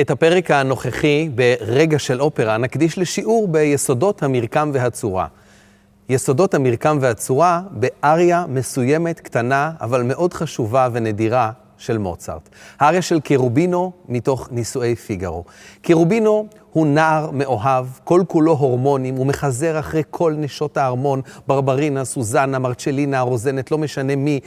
את הפרק הנוכחי ברגע של אופרה נקדיש לשיעור ביסודות המרקם והצורה. יסודות המרקם והצורה באריה מסוימת, קטנה, אבל מאוד חשובה ונדירה של מוצרט. האריה של קירובינו מתוך נישואי פיגארו. קירובינו הוא נער מאוהב, כל כולו הורמונים, הוא מחזר אחרי כל נשות הארמון, ברברינה, סוזנה, מרצ'לינה, הרוזנת, לא משנה מי.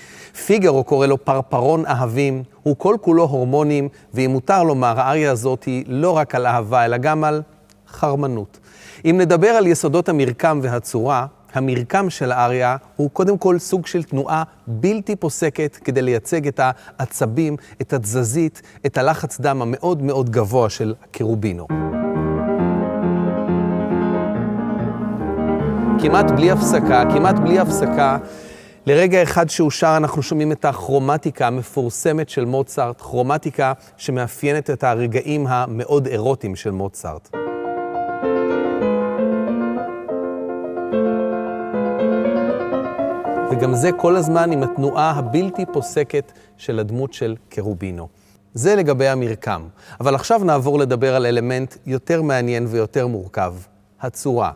פיגארו קורא לו פרפרון אהבים, הוא כל כולו הורמונים, ואם מותר לומר, האריה הזאת היא לא רק על אהבה, אלא גם על חרמנות. אם נדבר על יסודות המרקם והצורה, המרקם של האריה הוא קודם כל סוג של תנועה בלתי פוסקת כדי לייצג את העצבים, את התזזית, את הלחץ דם המאוד מאוד גבוה של הקירובינו. כמעט בלי הפסקה, כמעט בלי הפסקה, לרגע אחד שהוא שר אנחנו שומעים את הכרומטיקה המפורסמת של מוצרט, כרומטיקה שמאפיינת את הרגעים המאוד אירוטיים של מוצרט. וגם זה כל הזמן עם התנועה הבלתי פוסקת של הדמות של קרובינו. זה לגבי המרקם. אבל עכשיו נעבור לדבר על אלמנט יותר מעניין ויותר מורכב, הצורה.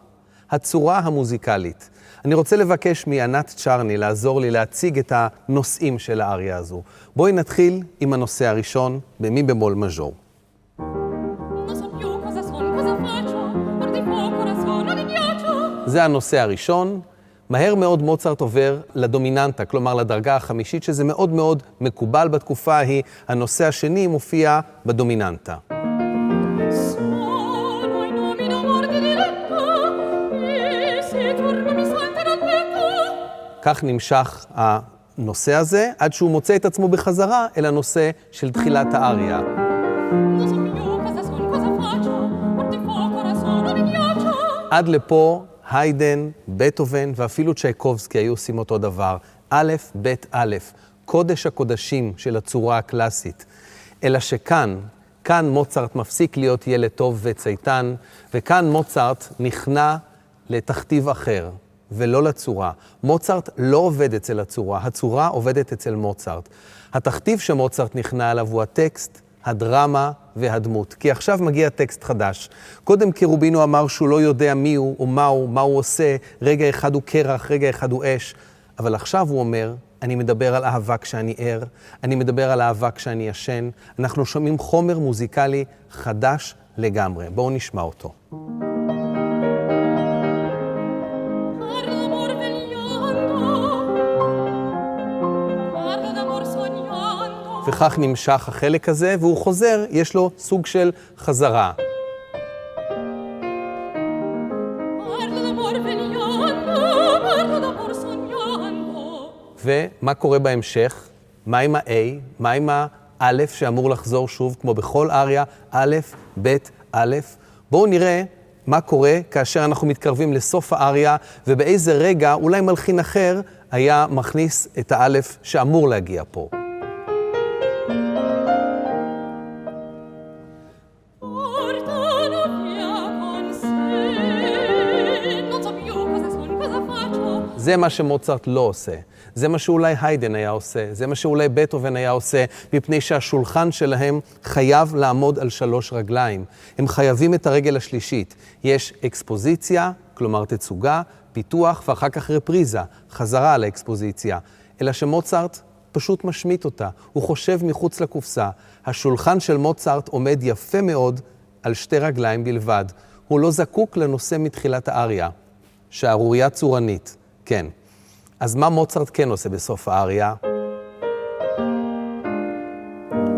הצורה המוזיקלית. אני רוצה לבקש מענת צ'רני לעזור לי להציג את הנושאים של האריה הזו. בואי נתחיל עם הנושא הראשון, במי במול מז'ור. זה הנושא הראשון, מהר מאוד מוצרט עובר לדומיננטה, כלומר לדרגה החמישית, שזה מאוד מאוד מקובל בתקופה ההיא. הנושא השני מופיע בדומיננטה. כך נמשך הנושא הזה, עד שהוא מוצא את עצמו בחזרה אל הנושא של תחילת האריה. עד לפה היידן, בטהובן ואפילו צ'ייקובסקי היו עושים אותו דבר. א', ב', א', קודש הקודשים של הצורה הקלאסית. אלא שכאן, כאן מוצרט מפסיק להיות ילד טוב וצייתן, וכאן מוצרט נכנע לתכתיב אחר, ולא לצורה. מוצרט לא עובד אצל הצורה, הצורה עובדת אצל מוצרט. התכתיב שמוצרט נכנע אליו הוא הטקסט, הדרמה והדמות. כי עכשיו מגיע טקסט חדש. קודם קרובינו אמר שהוא לא יודע מי הוא או מה הוא, מה הוא עושה, רגע אחד הוא קרח, רגע אחד הוא אש. אבל עכשיו הוא אומר, אני מדבר על אהבה כשאני ער, אני מדבר על אהבה כשאני ישן. אנחנו שומעים חומר מוזיקלי חדש לגמרי. בואו נשמע אותו. וכך נמשך החלק הזה, והוא חוזר, יש לו סוג של חזרה. ומה קורה בהמשך? מה עם ה-A? מה עם ה-א' שאמור לחזור שוב, כמו בכל אריה, א', ב', א'? בואו נראה מה קורה כאשר אנחנו מתקרבים לסוף האריה, ובאיזה רגע אולי מלחין אחר היה מכניס את האלף שאמור להגיע פה. זה מה שמוצרט לא עושה. זה מה שאולי היידן היה עושה, זה מה שאולי בטהובן היה עושה, מפני שהשולחן שלהם חייב לעמוד על שלוש רגליים. הם חייבים את הרגל השלישית. יש אקספוזיציה, כלומר תצוגה, פיתוח ואחר כך רפריזה, חזרה על האקספוזיציה. אלא שמוצרט פשוט משמיט אותה, הוא חושב מחוץ לקופסה. השולחן של מוצרט עומד יפה מאוד על שתי רגליים בלבד. הוא לא זקוק לנושא מתחילת האריה. שערורייה צורנית. כן. אז מה מוצרט כן עושה בסוף האריה?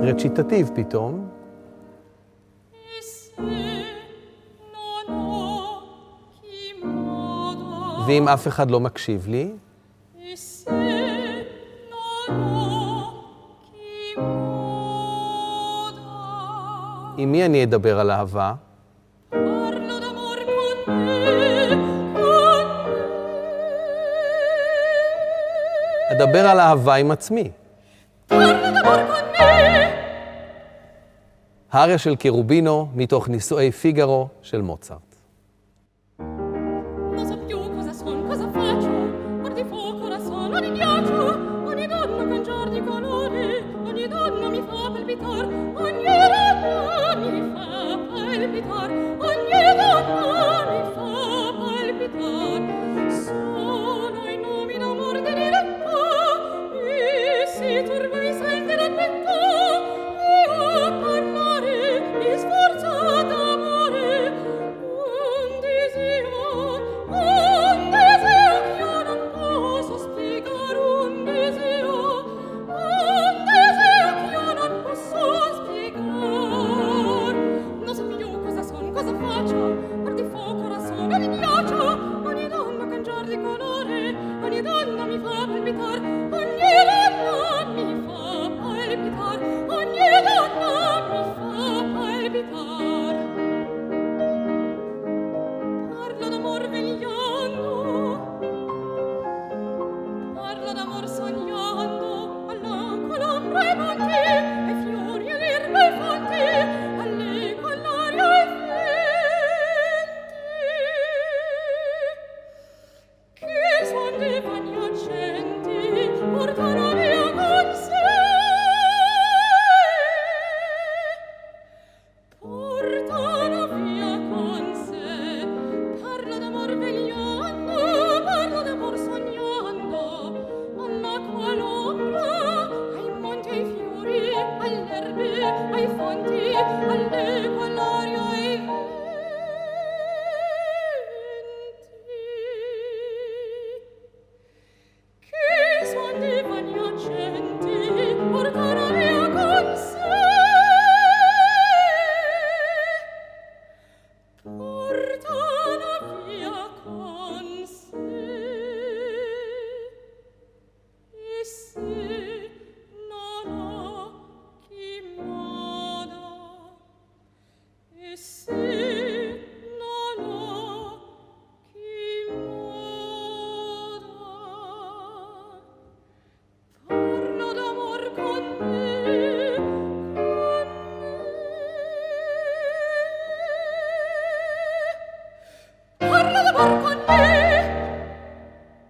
רציטטיב פתאום. ואם אף אחד לא מקשיב לי? עם מי אני אדבר על אהבה? אדבר על אהבה עם עצמי. האריה של קירובינו מתוך נישואי פיגארו של מוצרט. palpitar, ogni donna mi fa palpitar, ogni donna Albe, ai fonti, alle qual